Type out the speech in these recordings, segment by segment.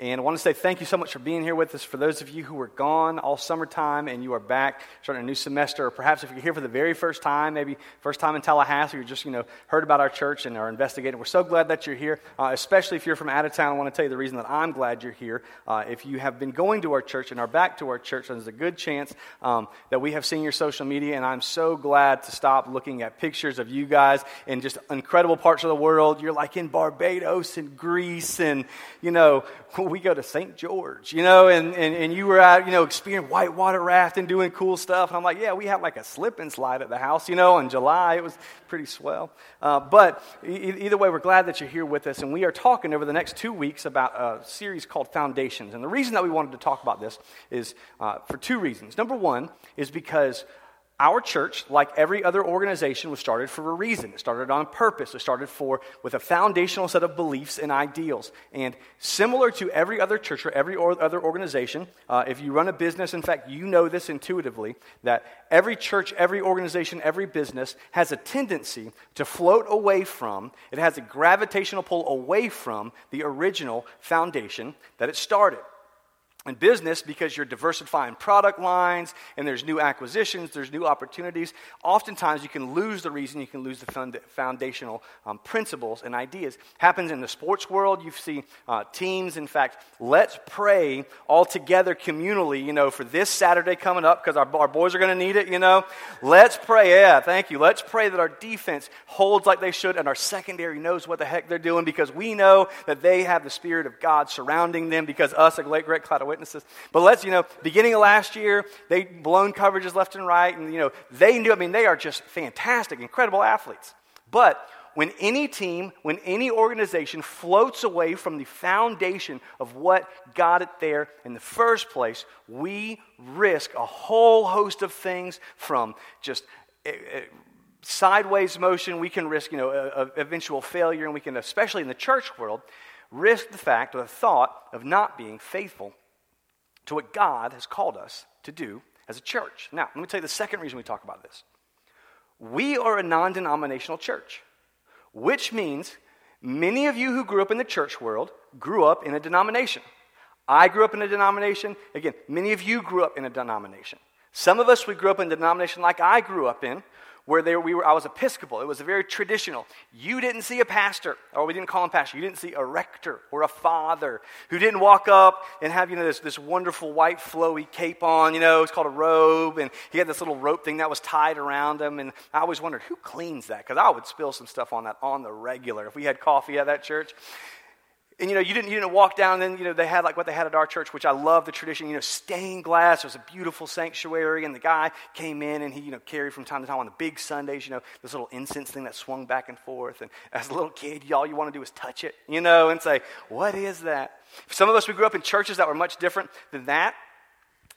And I want to say thank you so much for being here with us. For those of you who were gone all summertime and you are back starting a new semester, or perhaps if you're here for the very first time, maybe first time in Tallahassee, you just you know heard about our church and are investigating, we're so glad that you're here. Uh, especially if you're from out of town, I want to tell you the reason that I'm glad you're here. Uh, if you have been going to our church and are back to our church, there's a good chance um, that we have seen your social media, and I'm so glad to stop looking at pictures of you guys in just incredible parts of the world. You're like in Barbados and Greece, and you know we go to St. George, you know, and, and, and you were out, you know, experiencing whitewater rafting, doing cool stuff. And I'm like, yeah, we have like a slip and slide at the house, you know, in July. It was pretty swell. Uh, but e- either way, we're glad that you're here with us. And we are talking over the next two weeks about a series called Foundations. And the reason that we wanted to talk about this is uh, for two reasons. Number one is because our church, like every other organization, was started for a reason. It started on purpose. It started for with a foundational set of beliefs and ideals. And similar to every other church or every other organization, uh, if you run a business, in fact, you know this intuitively that every church, every organization, every business has a tendency to float away from. It has a gravitational pull away from the original foundation that it started in business because you're diversifying product lines and there's new acquisitions there's new opportunities oftentimes you can lose the reason you can lose the foundational um, principles and ideas. Happens in the sports world. You see uh, teams in fact let's pray all together communally you know for this saturday coming up because our, our boys are going to need it you know. Let's pray. Yeah thank you. Let's pray that our defense holds like they should and our secondary knows what the heck they're doing because we know that they have the spirit of god surrounding them because us a great great cloud of witnesses. But let's, you know, beginning of last year, they blown coverages left and right, and, you know, they knew, I mean, they are just fantastic, incredible athletes. But when any team, when any organization floats away from the foundation of what got it there in the first place, we risk a whole host of things from just uh, sideways motion. We can risk, you know, a, a eventual failure, and we can, especially in the church world, risk the fact or the thought of not being faithful to what God has called us to do as a church. Now, let me tell you the second reason we talk about this. We are a non denominational church, which means many of you who grew up in the church world grew up in a denomination. I grew up in a denomination. Again, many of you grew up in a denomination. Some of us, we grew up in a denomination like I grew up in, where they, we were, I was Episcopal. It was a very traditional. You didn't see a pastor, or we didn't call him pastor. You didn't see a rector or a father who didn't walk up and have, you know, this, this wonderful white flowy cape on, you know, it's called a robe, and he had this little rope thing that was tied around him. And I always wondered, who cleans that? Because I would spill some stuff on that on the regular. If we had coffee at that church, and you know, you didn't, you didn't walk down, and then, you know, they had like what they had at our church, which I love the tradition, you know, stained glass. It was a beautiful sanctuary, and the guy came in and he, you know, carried from time to time on the big Sundays, you know, this little incense thing that swung back and forth. And as a little kid, all you want to do is touch it, you know, and say, What is that? some of us, we grew up in churches that were much different than that.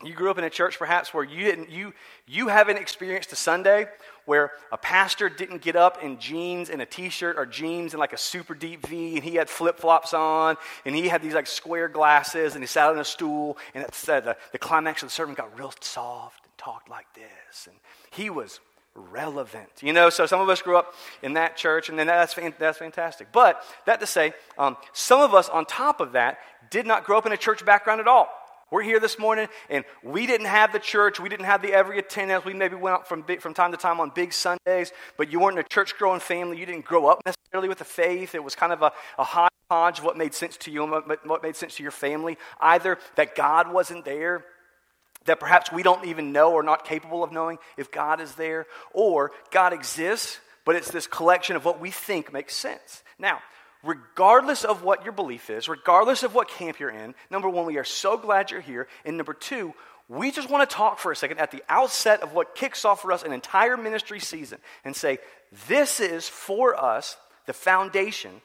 You grew up in a church perhaps where you didn't you you haven't experienced a Sunday where a pastor didn't get up in jeans and a t-shirt or jeans and like a super deep V and he had flip-flops on and he had these like square glasses and he sat on a stool and it said the, the climax of the sermon got real soft and talked like this and he was relevant you know? So some of us grew up in that church and then that's, that's fantastic. But that to say um, some of us on top of that did not grow up in a church background at all we're here this morning, and we didn't have the church. We didn't have the every attendance. We maybe went out from, from time to time on big Sundays, but you weren't a church growing family. You didn't grow up necessarily with the faith. It was kind of a, a hodgepodge of what made sense to you and what made sense to your family. Either that God wasn't there, that perhaps we don't even know or not capable of knowing if God is there, or God exists, but it's this collection of what we think makes sense. Now, regardless of what your belief is, regardless of what camp you're in, number one, we are so glad you're here. And number two, we just want to talk for a second at the outset of what kicks off for us an entire ministry season and say, this is for us the foundation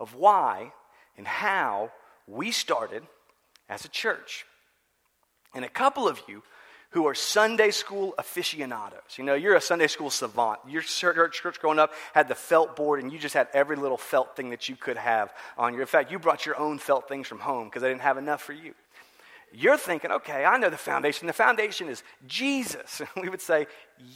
of why and how we started as a church. And a couple of you who are Sunday school aficionados. You know, you're a Sunday school savant. Your church, church growing up had the felt board, and you just had every little felt thing that you could have on your. In fact, you brought your own felt things from home because they didn't have enough for you. You're thinking, okay, I know the foundation. The foundation is Jesus. And we would say,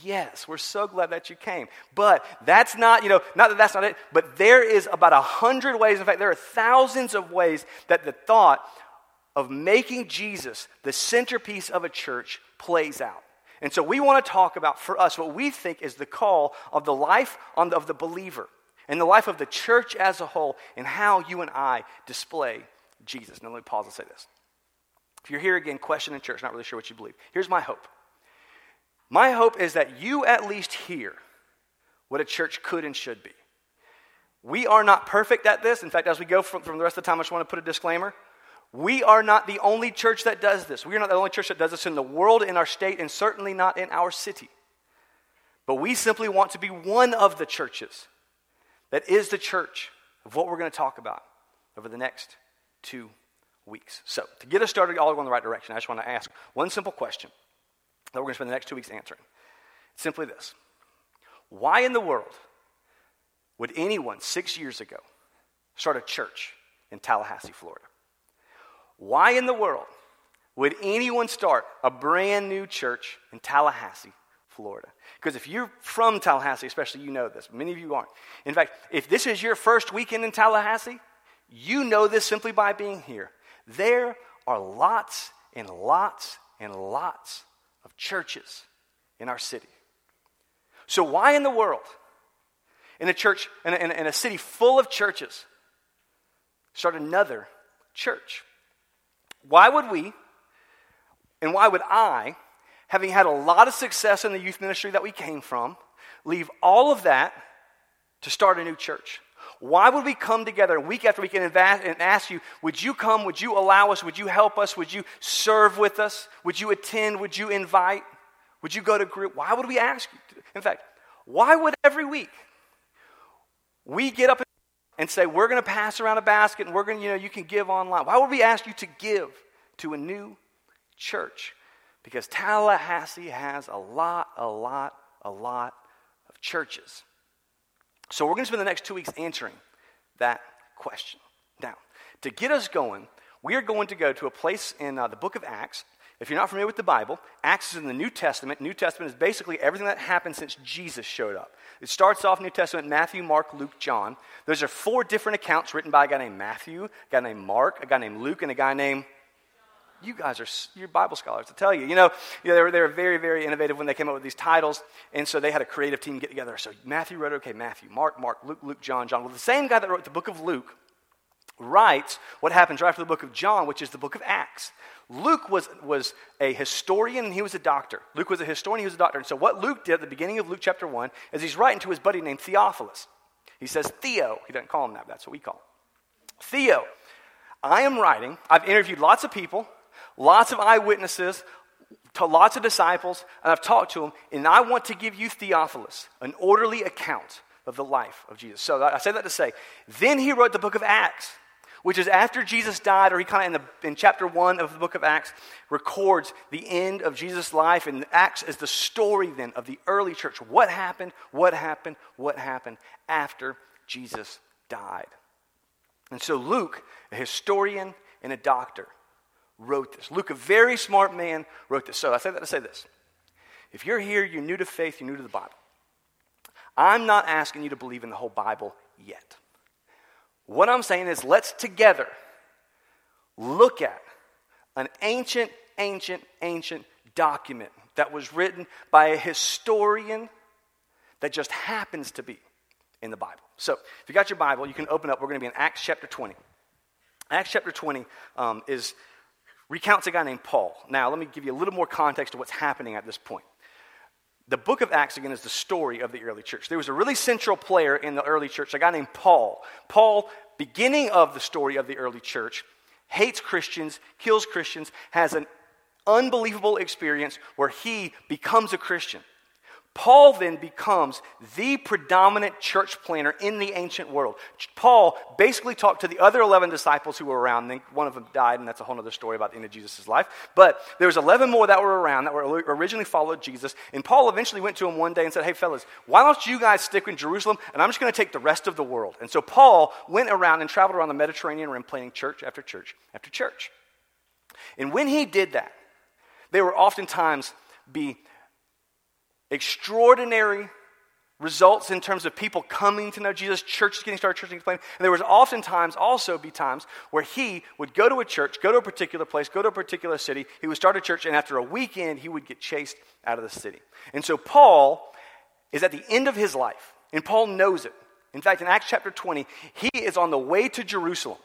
yes, we're so glad that you came. But that's not, you know, not that that's not it, but there is about a hundred ways. In fact, there are thousands of ways that the thought of making Jesus the centerpiece of a church plays out. And so we want to talk about for us what we think is the call of the life of the believer and the life of the church as a whole and how you and I display Jesus. Now let me pause and say this. If you're here again, questioning church, not really sure what you believe, here's my hope. My hope is that you at least hear what a church could and should be. We are not perfect at this. In fact, as we go from, from the rest of the time, I just want to put a disclaimer. We are not the only church that does this. We are not the only church that does this in the world, in our state, and certainly not in our city. But we simply want to be one of the churches that is the church of what we're going to talk about over the next two weeks. So, to get us started all going in the right direction, I just want to ask one simple question that we're going to spend the next two weeks answering. It's simply this Why in the world would anyone six years ago start a church in Tallahassee, Florida? Why in the world would anyone start a brand new church in Tallahassee, Florida? Because if you're from Tallahassee, especially, you know this. Many of you aren't. In fact, if this is your first weekend in Tallahassee, you know this simply by being here. There are lots and lots and lots of churches in our city. So, why in the world, in a church, in a, in a, city full of churches, start another church? Why would we, and why would I, having had a lot of success in the youth ministry that we came from, leave all of that to start a new church? Why would we come together week after week and ask you, would you come? Would you allow us? Would you help us? Would you serve with us? Would you attend? Would you invite? Would you go to group? Why would we ask you? In fact, why would every week we get up and say, we're going to pass around a basket and we're going to, you know, you can give online? Why would we ask you to give to a new church? Because Tallahassee has a lot, a lot, a lot of churches. So we're going to spend the next two weeks answering that question. Now, to get us going, we are going to go to a place in uh, the book of Acts. If you're not familiar with the Bible, Acts is in the New Testament. New Testament is basically everything that happened since Jesus showed up. It starts off New Testament Matthew, Mark, Luke, John. Those are four different accounts written by a guy named Matthew, a guy named Mark, a guy named Luke, and a guy named you guys are you're Bible scholars to tell you. You know, you know they, were, they were very, very innovative when they came up with these titles. And so they had a creative team get together. So Matthew wrote, okay, Matthew, Mark, Mark, Luke, Luke, John, John. Well, the same guy that wrote the book of Luke writes what happens right after the book of John, which is the book of Acts. Luke was, was a historian and he was a doctor. Luke was a historian, he was a doctor. And so what Luke did at the beginning of Luke chapter 1 is he's writing to his buddy named Theophilus. He says, Theo. He doesn't call him that, that's what we call him. Theo, I am writing, I've interviewed lots of people lots of eyewitnesses, to lots of disciples, and I've talked to them, and I want to give you Theophilus an orderly account of the life of Jesus. So I say that to say, then he wrote the book of Acts, which is after Jesus died, or he kind of in, in chapter one of the book of Acts records the end of Jesus' life, and Acts is the story then of the early church. What happened, what happened, what happened after Jesus died. And so Luke, a historian and a doctor, wrote this. Luke, a very smart man, wrote this. So I say that to say this. If you're here, you're new to faith, you're new to the Bible. I'm not asking you to believe in the whole Bible yet. What I'm saying is, let's together look at an ancient, ancient, ancient document that was written by a historian that just happens to be in the Bible. So, if you got your Bible, you can open up. We're going to be in Acts chapter 20. Acts chapter 20 um, is recounts a guy named Paul. Now, let me give you a little more context to what's happening at this point. The book of Acts, again, is the story of the early church. There was a really central player in the early church, a guy named Paul. Paul, beginning of the story of the early church, hates Christians, kills Christians, has an unbelievable experience where he becomes a Christian. Paul then becomes the predominant church planner in the ancient world. Paul basically talked to the other 11 disciples who were around. Then One of them died, and that's a whole other story about the end of Jesus' life. But there was 11 more that were around that were originally followed Jesus. And Paul eventually went to him one day and said, hey, fellas, why don't you guys stick in Jerusalem, and I'm just going to take the rest of the world. And so Paul went around and traveled around the Mediterranean rim planting church after church after church. And when he did that, they were oftentimes be extraordinary results in terms of people coming to know Jesus, churches getting started, churches getting planted. And there was oftentimes also be times where he would go to a church, go to a particular place, go to a particular city. He would start a church, and after a weekend, he would get chased out of the city. And so Paul is at the end of his life, and Paul knows it. In fact, in Acts chapter 20, he is on the way to Jerusalem.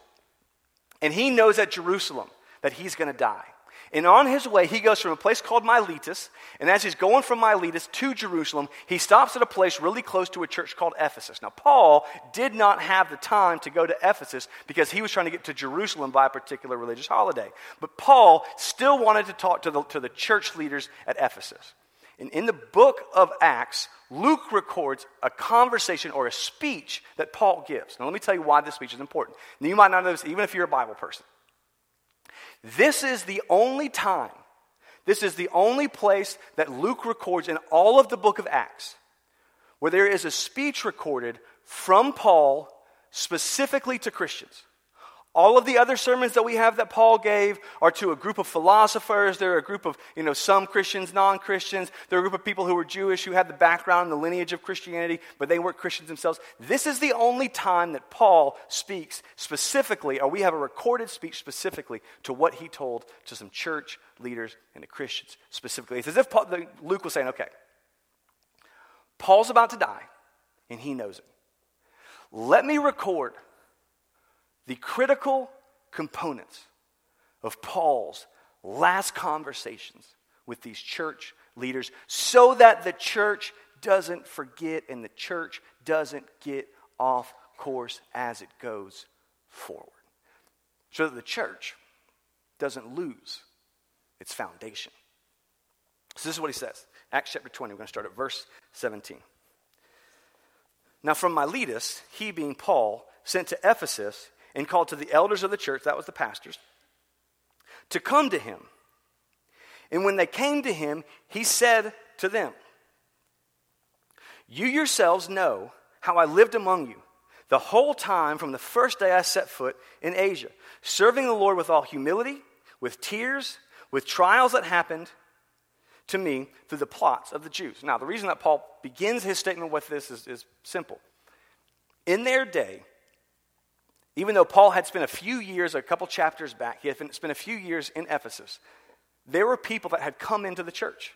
And he knows at Jerusalem that he's going to die. And on his way, he goes from a place called Miletus. And as he's going from Miletus to Jerusalem, he stops at a place really close to a church called Ephesus. Now, Paul did not have the time to go to Ephesus because he was trying to get to Jerusalem by a particular religious holiday. But Paul still wanted to talk to the, to the church leaders at Ephesus. And in the book of Acts, Luke records a conversation or a speech that Paul gives. Now, let me tell you why this speech is important. Now, you might not know this even if you're a Bible person. This is the only time, this is the only place that Luke records in all of the book of Acts where there is a speech recorded from Paul specifically to Christians. All of the other sermons that we have that Paul gave are to a group of philosophers. They're a group of, you know, some Christians, non Christians. They're a group of people who were Jewish, who had the background and the lineage of Christianity, but they weren't Christians themselves. This is the only time that Paul speaks specifically, or we have a recorded speech specifically to what he told to some church leaders and the Christians specifically. It's as if Paul, Luke was saying, okay, Paul's about to die, and he knows it. Let me record the critical components of Paul's last conversations with these church leaders so that the church doesn't forget and the church doesn't get off course as it goes forward. So that the church doesn't lose its foundation. So this is what he says. Acts chapter 20, we're going to start at verse 17. Now from Miletus, he being Paul, sent to Ephesus and called to the elders of the church, that was the pastors, to come to him. And when they came to him, he said to them, You yourselves know how I lived among you the whole time from the first day I set foot in Asia, serving the Lord with all humility, with tears, with trials that happened to me through the plots of the Jews. Now, the reason that Paul begins his statement with this is, is simple. In their day, even though Paul had spent a few years, a couple chapters back, he had spent a few years in Ephesus, there were people that had come into the church.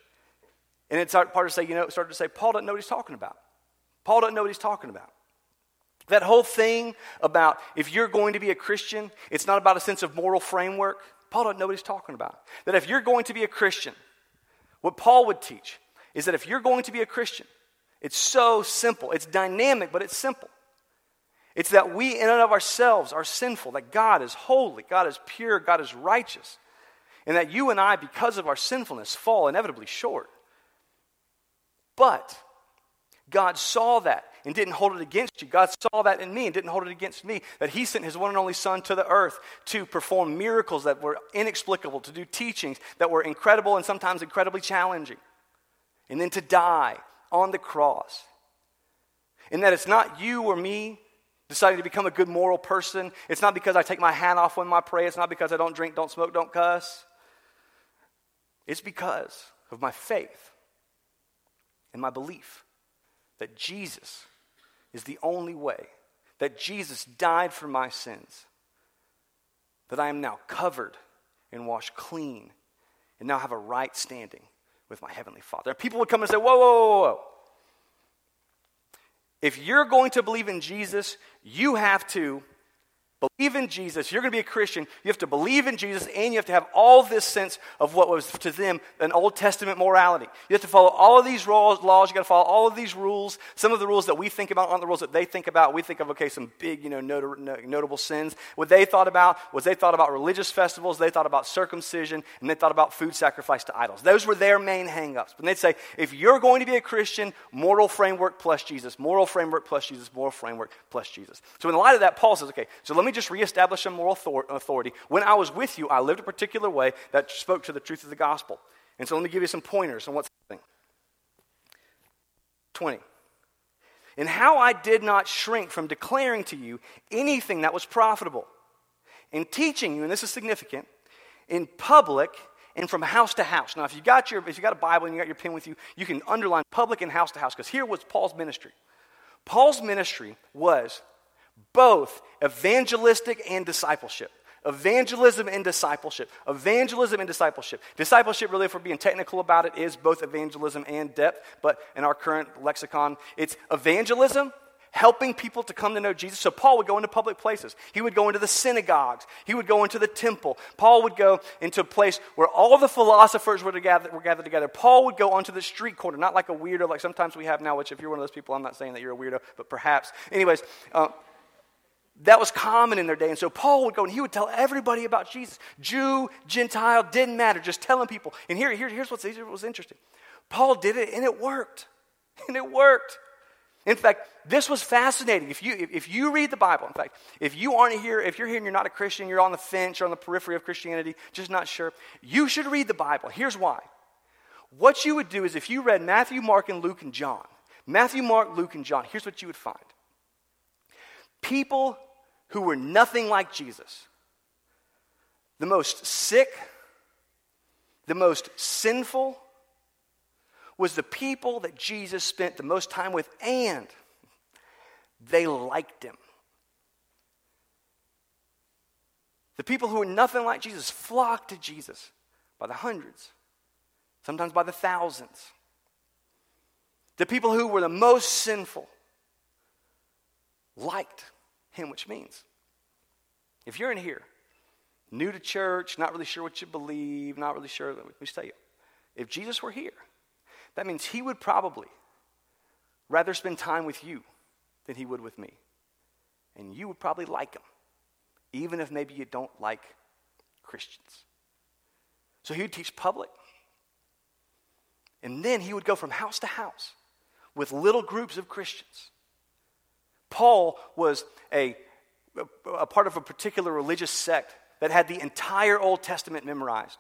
And it started to say, you know, started to say, Paul doesn't know what he's talking about. Paul doesn't know what he's talking about. That whole thing about if you're going to be a Christian, it's not about a sense of moral framework. Paul doesn't know what he's talking about. That if you're going to be a Christian, what Paul would teach is that if you're going to be a Christian, it's so simple. It's dynamic, but it's simple. It's that we, in and of ourselves, are sinful, that God is holy, God is pure, God is righteous, and that you and I, because of our sinfulness, fall inevitably short. But God saw that and didn't hold it against you. God saw that in me and didn't hold it against me. That He sent His one and only Son to the earth to perform miracles that were inexplicable, to do teachings that were incredible and sometimes incredibly challenging, and then to die on the cross. And that it's not you or me deciding to become a good moral person. It's not because I take my hat off when I pray. It's not because I don't drink, don't smoke, don't cuss. It's because of my faith and my belief that Jesus is the only way, that Jesus died for my sins, that I am now covered and washed clean and now have a right standing with my Heavenly Father. People would come and say, Whoa, whoa, whoa, whoa. If you're going to believe in Jesus, you have to Believe in Jesus. You're going to be a Christian. You have to believe in Jesus and you have to have all this sense of what was to them an Old Testament morality. You have to follow all of these laws. You got to follow all of these rules. Some of the rules that we think about aren't the rules that they think about. We think of, okay, some big, you know, notable sins. What they thought about was they thought about religious festivals, they thought about circumcision, and they thought about food sacrifice to idols. Those were their main hangups. And they'd say, if you're going to be a Christian, moral framework plus Jesus, moral framework plus Jesus, moral framework plus Jesus. So in light of that, Paul says, okay, so let me just reestablish some moral authority. When I was with you, I lived a particular way that spoke to the truth of the gospel. And so let me give you some pointers on what's happening. 20. And how I did not shrink from declaring to you anything that was profitable, in teaching you, and this is significant, in public and from house to house. Now, if you got your if you got a Bible and you got your pen with you, you can underline public and house to house because here was Paul's ministry. Paul's ministry was both evangelistic and discipleship. Evangelism and discipleship. Evangelism and discipleship. Discipleship, really, if we're being technical about it, is both evangelism and depth. But in our current lexicon, it's evangelism helping people to come to know Jesus. So Paul would go into public places. He would go into the synagogues. He would go into the temple. Paul would go into a place where all the philosophers were, together, were gathered together. Paul would go onto the street corner, not like a weirdo like sometimes we have now, which if you're one of those people, I'm not saying that you're a weirdo, but perhaps. Anyways, uh, that was common in their day. And so Paul would go and he would tell everybody about Jesus. Jew, Gentile, didn't matter, just telling people. And here, here here's what's, what was interesting Paul did it and it worked. And it worked. In fact, this was fascinating. If you, if you read the Bible, in fact, if you aren't here, if you're here and you're not a Christian, you're on the fence, you're on the periphery of Christianity, just not sure, you should read the Bible. Here's why. What you would do is if you read Matthew, Mark, and Luke and John, Matthew, Mark, Luke, and John, here's what you would find people who were nothing like Jesus, the most sick, the most sinful, was the people that Jesus spent the most time with, and they liked him. The people who were nothing like Jesus flocked to Jesus by the hundreds, sometimes by the thousands. The people who were the most sinful liked him, which means if you're in here, new to church, not really sure what you believe, not really sure, let me just tell you, if Jesus were here, that means he would probably rather spend time with you than he would with me. And you would probably like him, even if maybe you don't like Christians. So he would teach public. And then he would go from house to house with little groups of Christians. Paul was a, a part of a particular religious sect that had the entire Old Testament memorized.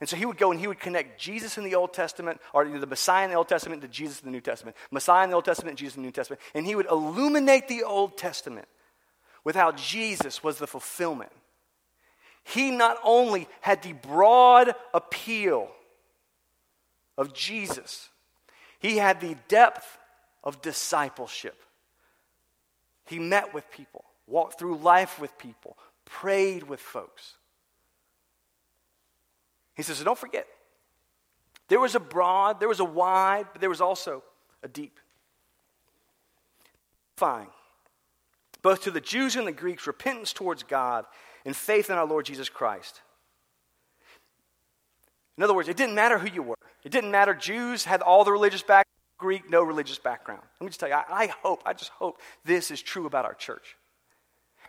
And so he would go and he would connect Jesus in the Old Testament, or the Messiah in the Old Testament to Jesus in the New Testament, Messiah in the Old Testament, Jesus in the New Testament. And he would illuminate the Old Testament with how Jesus was the fulfillment. He not only had the broad appeal of Jesus, he had the depth of discipleship. He met with people, walked through life with people, prayed with folks. He says, so don't forget, there was a broad, there was a wide, but there was also a deep. Fine. Both to the Jews and the Greeks, repentance towards God and faith in our Lord Jesus Christ. In other words, it didn't matter who you were. It didn't matter. Jews had all the religious background, Greek, no religious background. Let me just tell you, I, I hope, I just hope this is true about our church.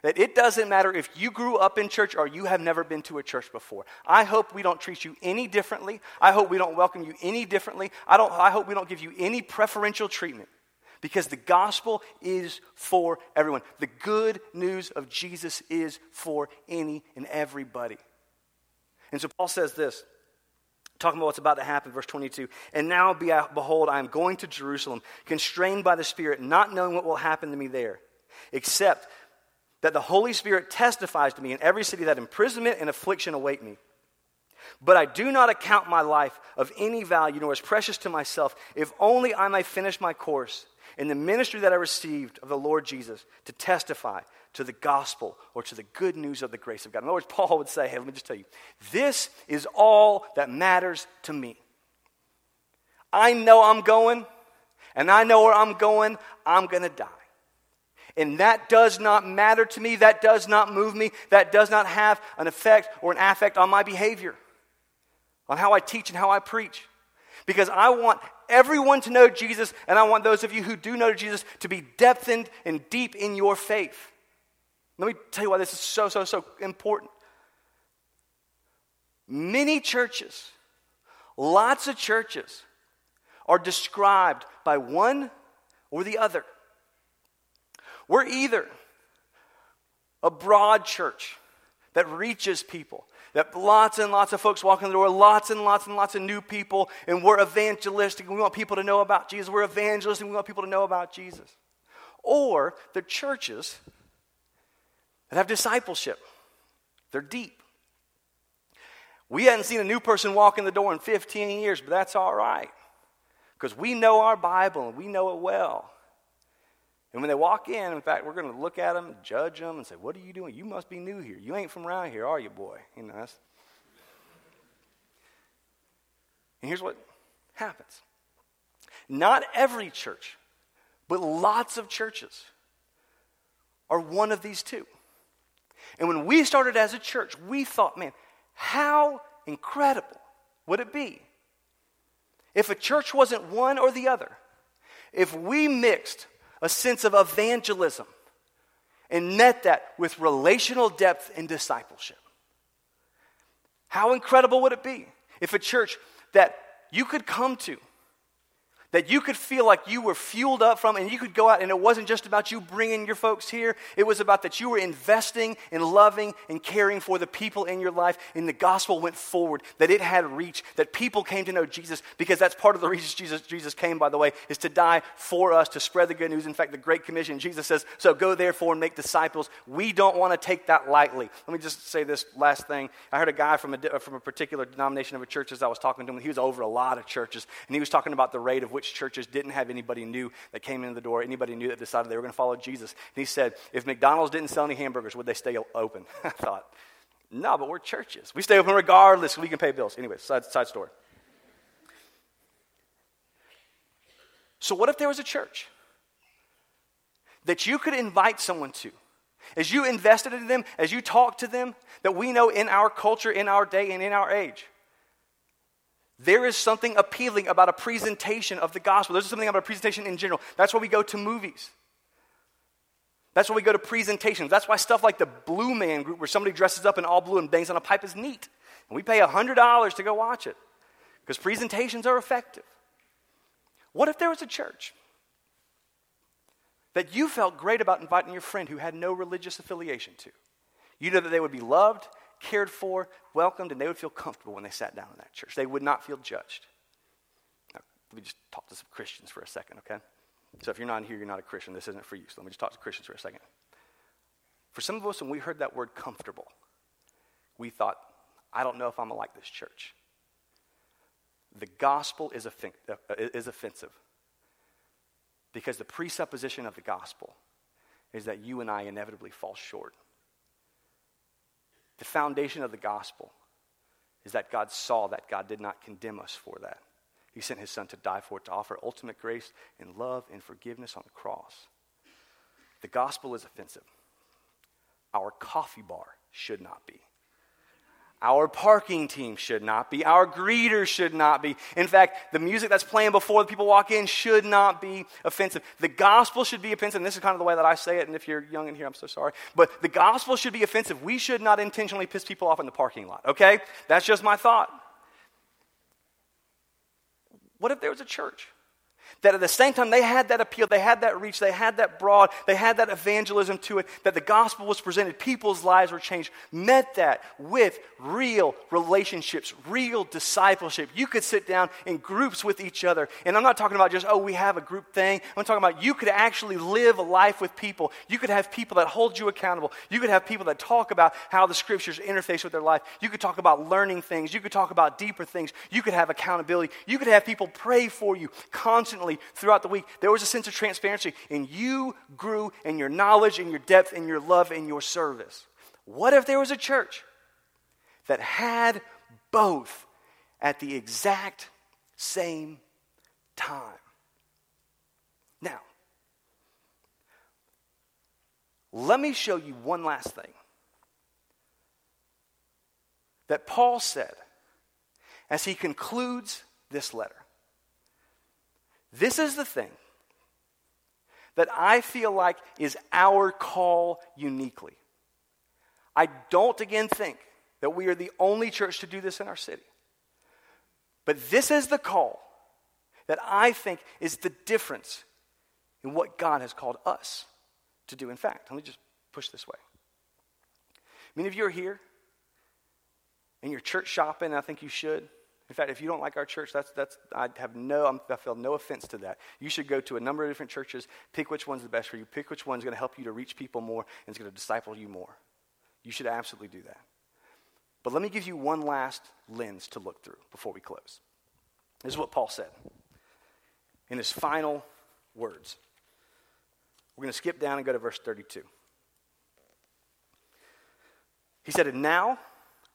That it doesn't matter if you grew up in church or you have never been to a church before. I hope we don't treat you any differently. I hope we don't welcome you any differently. I, don't, I hope we don't give you any preferential treatment because the gospel is for everyone. The good news of Jesus is for any and everybody. And so Paul says this, talking about what's about to happen, verse 22. And now, behold, I am going to Jerusalem, constrained by the Spirit, not knowing what will happen to me there, except that the Holy Spirit testifies to me in every city that imprisonment and affliction await me. But I do not account my life of any value, nor as precious to myself, if only I may finish my course in the ministry that I received of the Lord Jesus to testify to the gospel or to the good news of the grace of God. In other words, Paul would say, hey, let me just tell you, this is all that matters to me. I know I'm going, and I know where I'm going, I'm going to die. And that does not matter to me. That does not move me. That does not have an effect or an affect on my behavior, on how I teach and how I preach. Because I want everyone to know Jesus, and I want those of you who do know Jesus to be depthened and deep in your faith. Let me tell you why this is so, so, so important. Many churches, lots of churches, are described by one or the other. We're either a broad church that reaches people, that lots and lots of folks walk in the door, lots and lots and lots of new people, and we're evangelistic and we want people to know about Jesus. We're evangelists and we want people to know about Jesus. Or the churches that have discipleship, they're deep. We hadn't seen a new person walk in the door in 15 years, but that's all right because we know our Bible and we know it well. And when they walk in, in fact, we're going to look at them judge them and say, What are you doing? You must be new here. You ain't from around here, are you, boy? You know, that's. And here's what happens not every church, but lots of churches are one of these two. And when we started as a church, we thought, man, how incredible would it be if a church wasn't one or the other? If we mixed a sense of evangelism and met that with relational depth and discipleship. How incredible would it be if a church that you could come to that you could feel like you were fueled up from, and you could go out, and it wasn't just about you bringing your folks here. It was about that you were investing and loving and caring for the people in your life, and the gospel went forward, that it had reach, that people came to know Jesus, because that's part of the reason Jesus, Jesus came, by the way, is to die for us, to spread the good news. In fact, the Great Commission, Jesus says, So go therefore and make disciples. We don't want to take that lightly. Let me just say this last thing. I heard a guy from a, from a particular denomination of a church as I was talking to him, he was over a lot of churches, and he was talking about the rate of which which churches didn't have anybody new that came in the door, anybody new that decided they were going to follow Jesus. And he said, if McDonald's didn't sell any hamburgers, would they stay open? I thought, no, but we're churches. We stay open regardless. We can pay bills. Anyway, side, side story. So, what if there was a church that you could invite someone to? As you invested in them, as you talked to them, that we know in our culture, in our day, and in our age, there is something appealing about a presentation of the gospel. There's something about a presentation in general. That's why we go to movies. That's why we go to presentations. That's why stuff like the Blue Man Group, where somebody dresses up in all blue and bangs on a pipe, is neat. And we pay $100 to go watch it because presentations are effective. What if there was a church that you felt great about inviting your friend who had no religious affiliation to? You know that they would be loved, cared for, welcomed, and they would feel comfortable when they sat down in that church. They would not feel judged. Now, let me just talk to some Christians for a second, okay? So if you're not here, you're not a Christian. This isn't for you. So let me just talk to Christians for a second. For some of us, when we heard that word comfortable, we thought, I don't know if I'm going to like this church. The gospel is, offen- uh, is offensive because the presupposition of the gospel is that you and I inevitably fall short the foundation of the gospel is that God saw that God did not condemn us for that. He sent his son to die for it, to offer ultimate grace and love and forgiveness on the cross. The gospel is offensive. Our coffee bar should not be. Our parking team should not be. Our greeters should not be. In fact, the music that's playing before the people walk in should not be offensive. The gospel should be offensive. And this is kind of the way that I say it. And if you're young in here, I'm so sorry. But the gospel should be offensive. We should not intentionally piss people off in the parking lot, okay? That's just my thought. What if there was a church that at the same time they had that appeal, they had that reach, they had that broad, they had that evangelism to it, that the gospel was presented, people's lives were changed. Met that with real relationships, real discipleship. You could sit down in groups with each other. And I'm not talking about just, oh, we have a group thing. I'm talking about you could actually live a life with people. You could have people that hold you accountable. You could have people that talk about how the scriptures interface with their life. You could talk about learning things. You could talk about deeper things. You could have accountability. You could have people pray for you constantly throughout the week, there was a sense of transparency, and you grew in your knowledge, in your depth, in your love, in your service. What if there was a church that had both at the exact same time? Now, let me show you one last thing that Paul said as he concludes this letter. This is the thing that I feel like is our call uniquely. I don't again think that we are the only church to do this in our city. But this is the call that I think is the difference in what God has called us to do. In fact, let me just push this way. Many of you are here and you're church shopping, I think you should. In fact, if you don't like our church, that's, that's, I have no, I feel no offense to that. You should go to a number of different churches, pick which one's the best for you, pick which one's going to help you to reach people more and is going to disciple you more. You should absolutely do that. But let me give you one last lens to look through before we close. This is what Paul said in his final words. We're going to skip down and go to verse 32. He said, And now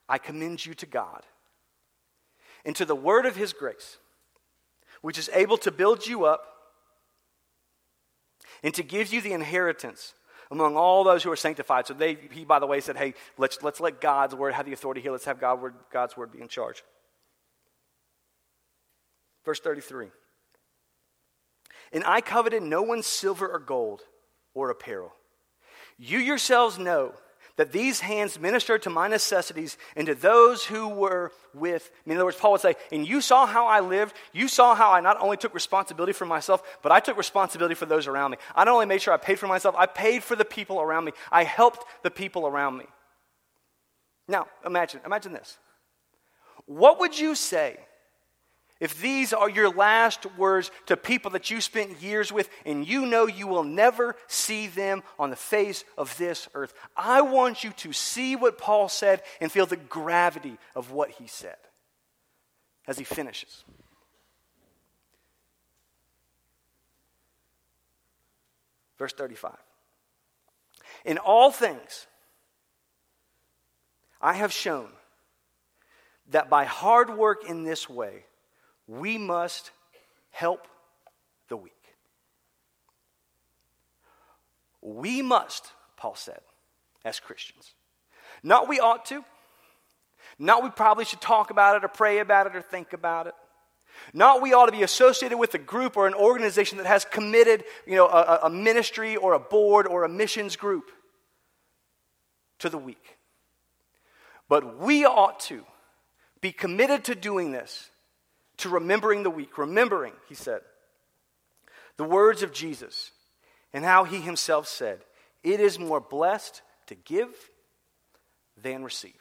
I commend you to God and to the word of his grace, which is able to build you up and to give you the inheritance among all those who are sanctified. So they, he, by the way, said, hey, let's, let's let God's word have the authority here. Let's have God word, God's word be in charge. Verse 33. And I coveted no one's silver or gold or apparel. You yourselves know that these hands ministered to my necessities and to those who were with me. In other words, Paul would say, And you saw how I lived. You saw how I not only took responsibility for myself, but I took responsibility for those around me. I not only made sure I paid for myself, I paid for the people around me. I helped the people around me. Now, imagine, imagine this. What would you say if these are your last words to people that you spent years with and you know you will never see them on the face of this earth, I want you to see what Paul said and feel the gravity of what he said as he finishes. Verse 35. In all things, I have shown that by hard work in this way, we must help the weak. We must, Paul said, as Christians. Not we ought to. Not we probably should talk about it or pray about it or think about it. Not we ought to be associated with a group or an organization that has committed, you know, a, a ministry or a board or a missions group to the weak. But we ought to be committed to doing this to remembering the weak. Remembering, he said, the words of Jesus and how he himself said, It is more blessed to give than receive.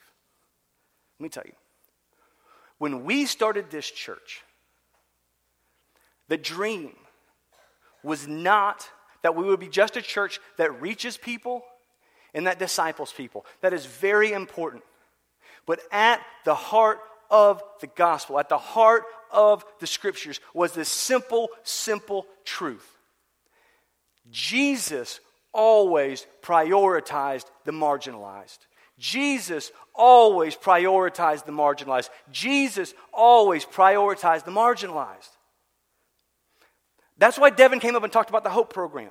Let me tell you, when we started this church, the dream was not that we would be just a church that reaches people and that disciples people. That is very important. But at the heart of the gospel, at the heart of the scriptures was this simple, simple truth Jesus always prioritized the marginalized. Jesus always prioritized the marginalized. Jesus always prioritized the marginalized. That's why Devin came up and talked about the Hope program.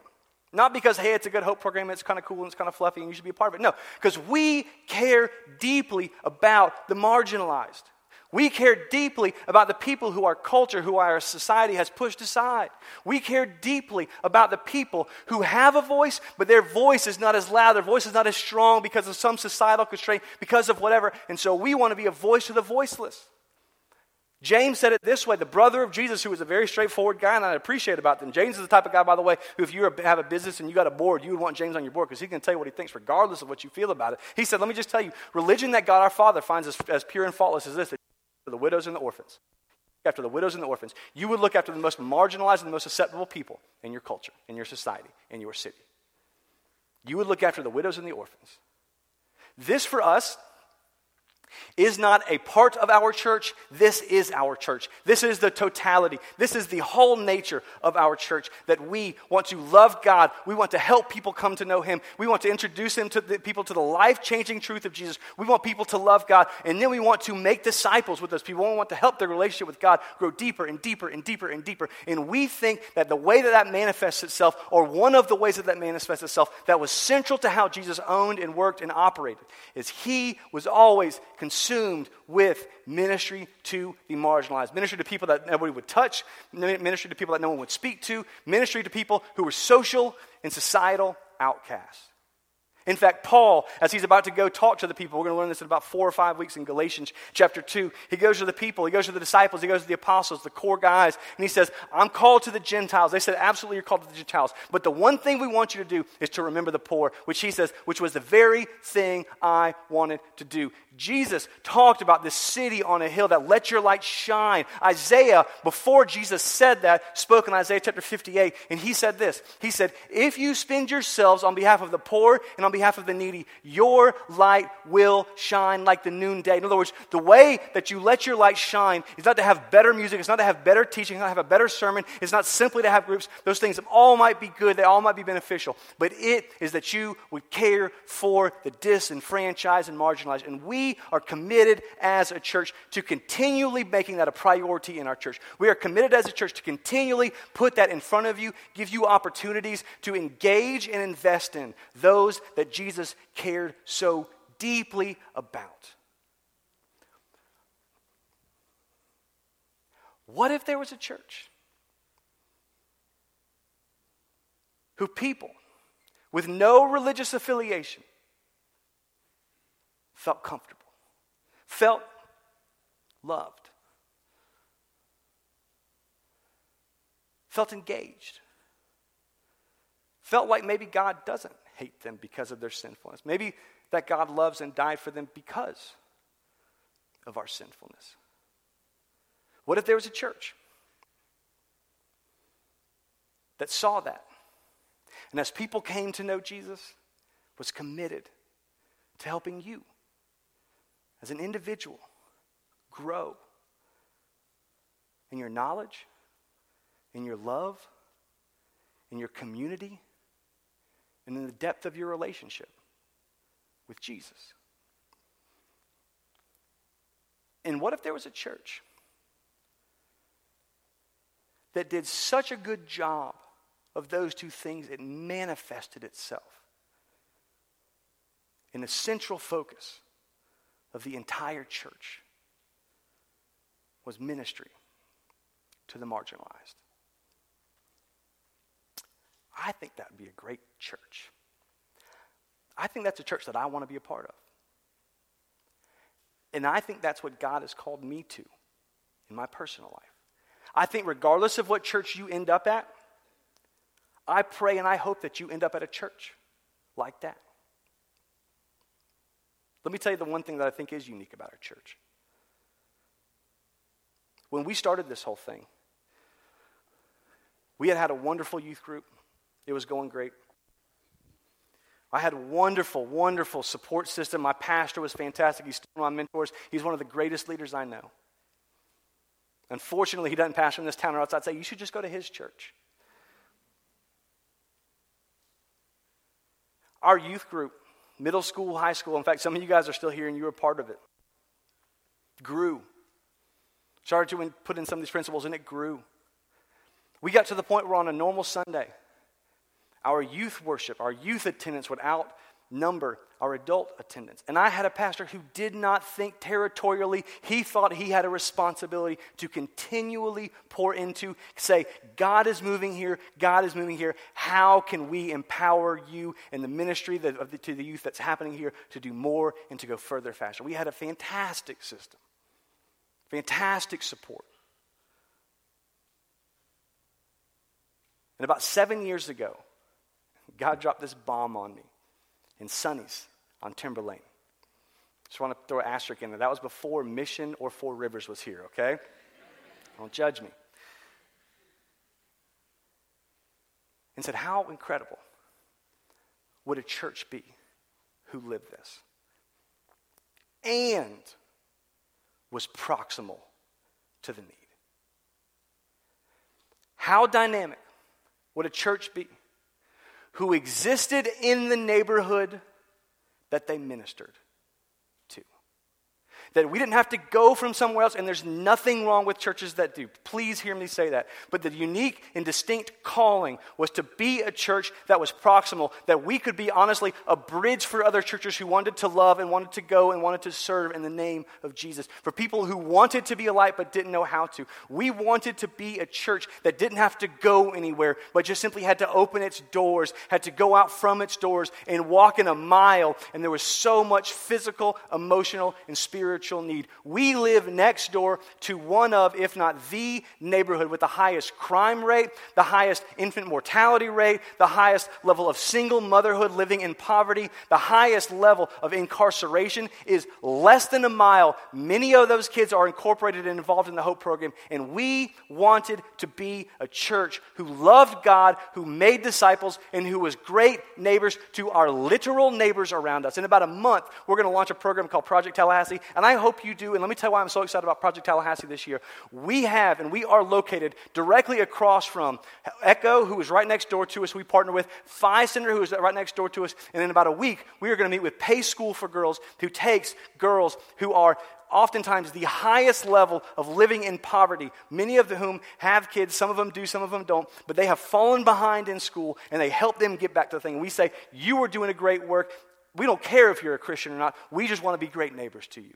Not because, hey, it's a good Hope program, it's kind of cool and it's kind of fluffy and you should be a part of it. No, because we care deeply about the marginalized. We care deeply about the people who our culture, who our society has pushed aside. We care deeply about the people who have a voice, but their voice is not as loud, their voice is not as strong because of some societal constraint, because of whatever. And so we want to be a voice to the voiceless. James said it this way the brother of Jesus, who was a very straightforward guy, and I appreciate about them. James is the type of guy, by the way, who if you have a business and you got a board, you would want James on your board because he can tell you what he thinks regardless of what you feel about it. He said, Let me just tell you, religion that God our Father finds as, as pure and faultless as this for the widows and the orphans. After the widows and the orphans, you would look after the most marginalized and the most susceptible people in your culture, in your society, in your city. You would look after the widows and the orphans. This for us is not a part of our church. This is our church. This is the totality. This is the whole nature of our church that we want to love God. We want to help people come to know Him. We want to introduce Him to the people to the life changing truth of Jesus. We want people to love God. And then we want to make disciples with those people. We want to help their relationship with God grow deeper and deeper and deeper and deeper. And we think that the way that that manifests itself, or one of the ways that that manifests itself, that was central to how Jesus owned and worked and operated, is He was always consumed with ministry to the marginalized, ministry to people that nobody would touch, ministry to people that no one would speak to, ministry to people who were social and societal outcasts. In fact, Paul, as he's about to go talk to the people, we're going to learn this in about four or five weeks in Galatians chapter 2. He goes to the people, he goes to the disciples, he goes to the apostles, the core guys, and he says, I'm called to the Gentiles. They said, Absolutely, you're called to the Gentiles. But the one thing we want you to do is to remember the poor, which he says, which was the very thing I wanted to do. Jesus talked about this city on a hill that let your light shine. Isaiah, before Jesus said that, spoke in Isaiah chapter 58, and he said this He said, If you spend yourselves on behalf of the poor and on behalf of the needy, your light will shine like the noonday. In other words, the way that you let your light shine is not to have better music, it's not to have better teaching, it's not to have a better sermon, it's not simply to have groups. Those things all might be good, they all might be beneficial, but it is that you would care for the disenfranchised and marginalized. And we are committed as a church to continually making that a priority in our church. We are committed as a church to continually put that in front of you, give you opportunities to engage and invest in those that Jesus cared so deeply about. What if there was a church who people with no religious affiliation felt comfortable, felt loved, felt engaged, felt like maybe God doesn't hate them because of their sinfulness. Maybe that God loves and died for them because of our sinfulness. What if there was a church that saw that? And as people came to know Jesus, was committed to helping you as an individual grow in your knowledge, in your love, in your community, and in the depth of your relationship with Jesus. And what if there was a church that did such a good job of those two things, it manifested itself in the central focus of the entire church was ministry to the marginalized. I think that would be a great church. I think that's a church that I want to be a part of. And I think that's what God has called me to in my personal life. I think, regardless of what church you end up at, I pray and I hope that you end up at a church like that. Let me tell you the one thing that I think is unique about our church. When we started this whole thing, we had had a wonderful youth group. It was going great. I had a wonderful, wonderful support system. My pastor was fantastic. He's still one of my mentors. He's one of the greatest leaders I know. Unfortunately, he doesn't pastor in this town, or else I'd say you should just go to his church. Our youth group, middle school, high school, in fact, some of you guys are still here and you were part of it, grew. Started to put in some of these principles and it grew. We got to the point where on a normal Sunday, our youth worship, our youth attendance would outnumber our adult attendance. And I had a pastor who did not think territorially. He thought he had a responsibility to continually pour into, say, God is moving here, God is moving here. How can we empower you and the ministry that, the, to the youth that's happening here to do more and to go further faster? We had a fantastic system, fantastic support. And about seven years ago, God dropped this bomb on me in Sonny's on Timber Lane. Just want to throw an asterisk in there. That was before Mission or Four Rivers was here, okay? Don't judge me. And said, How incredible would a church be who lived this? And was proximal to the need. How dynamic would a church be who existed in the neighborhood that they ministered that we didn't have to go from somewhere else, and there's nothing wrong with churches that do. Please hear me say that. But the unique and distinct calling was to be a church that was proximal, that we could be honestly a bridge for other churches who wanted to love and wanted to go and wanted to serve in the name of Jesus. For people who wanted to be a light but didn't know how to. We wanted to be a church that didn't have to go anywhere, but just simply had to open its doors, had to go out from its doors and walk in a mile. And there was so much physical, emotional, and spiritual spiritual need. We live next door to one of, if not the neighborhood with the highest crime rate, the highest infant mortality rate, the highest level of single motherhood living in poverty, the highest level of incarceration is less than a mile. Many of those kids are incorporated and involved in the Hope program, and we wanted to be a church who loved God, who made disciples, and who was great neighbors to our literal neighbors around us. In about a month, we're going to launch a program called Project Tallahassee, and I hope you do. And let me tell you why I'm so excited about Project Tallahassee this year. We have, and we are located directly across from Echo, who is right next door to us, we partner with, Phi Center, who is right next door to us, and in about a week, we are going to meet with Pace School for Girls, who takes girls who are oftentimes the highest level of living in poverty, many of whom have kids, some of them do, some of them don't, but they have fallen behind in school and they help them get back to the thing. We say, You are doing a great work. We don't care if you're a Christian or not. We just want to be great neighbors to you.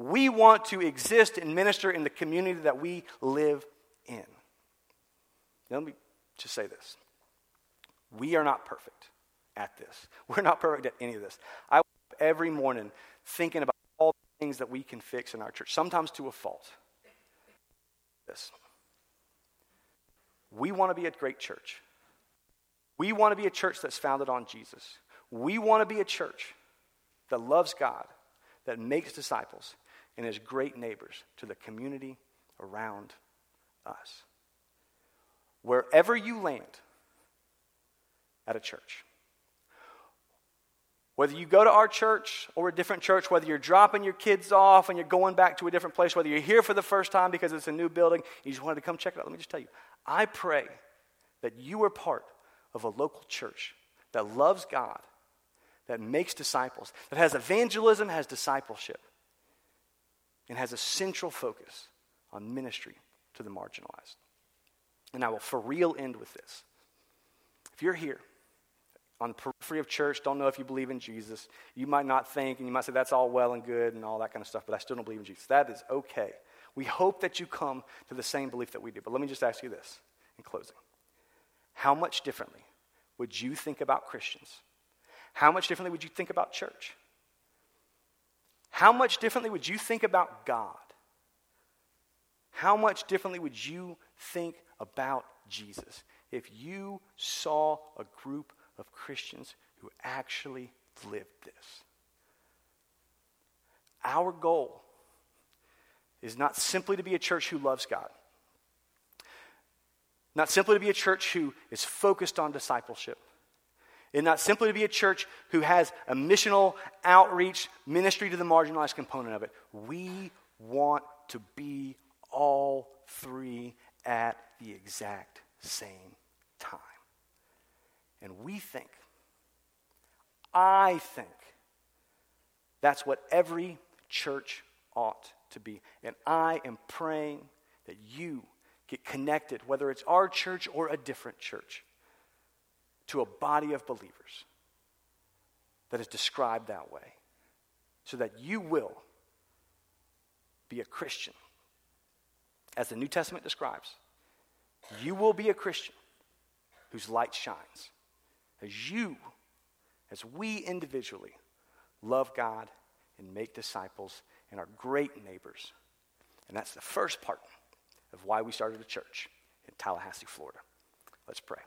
We want to exist and minister in the community that we live in. Now, let me just say this. We are not perfect at this. We're not perfect at any of this. I wake up every morning thinking about all the things that we can fix in our church, sometimes to a fault. This. We want to be a great church. We want to be a church that's founded on Jesus. We want to be a church that loves God, that makes disciples, and as great neighbors to the community around us. Wherever you land at a church, whether you go to our church or a different church, whether you're dropping your kids off and you're going back to a different place, whether you're here for the first time because it's a new building, you just wanted to come check it out, let me just tell you I pray that you are part of a local church that loves God that makes disciples, that has evangelism, has discipleship, and has a central focus on ministry to the marginalized. And I will for real end with this. If you're here on the periphery of church, don't know if you believe in Jesus, you might not think, and you might say that's all well and good and all that kind of stuff, but I still don't believe in Jesus. That is okay. We hope that you come to the same belief that we do. But let me just ask you this in closing How much differently would you think about Christians how much differently would you think about church? How much differently would you think about God? How much differently would you think about Jesus if you saw a group of Christians who actually lived this? Our goal is not simply to be a church who loves God, not simply to be a church who is focused on discipleship and not simply to be a church who has a missional outreach ministry to the marginalized component of it. We want to be all three at the exact same time. And we think, I think, that's what every church ought to be. And I am praying that you get connected, whether it's our church or a different church to a body of believers that is described that way so that you will be a Christian. As the New Testament describes, you will be a Christian whose light shines. As you, as we individually love God and make disciples and are great neighbors. And that's the first part of why we started a church in Tallahassee, Florida. Let's pray.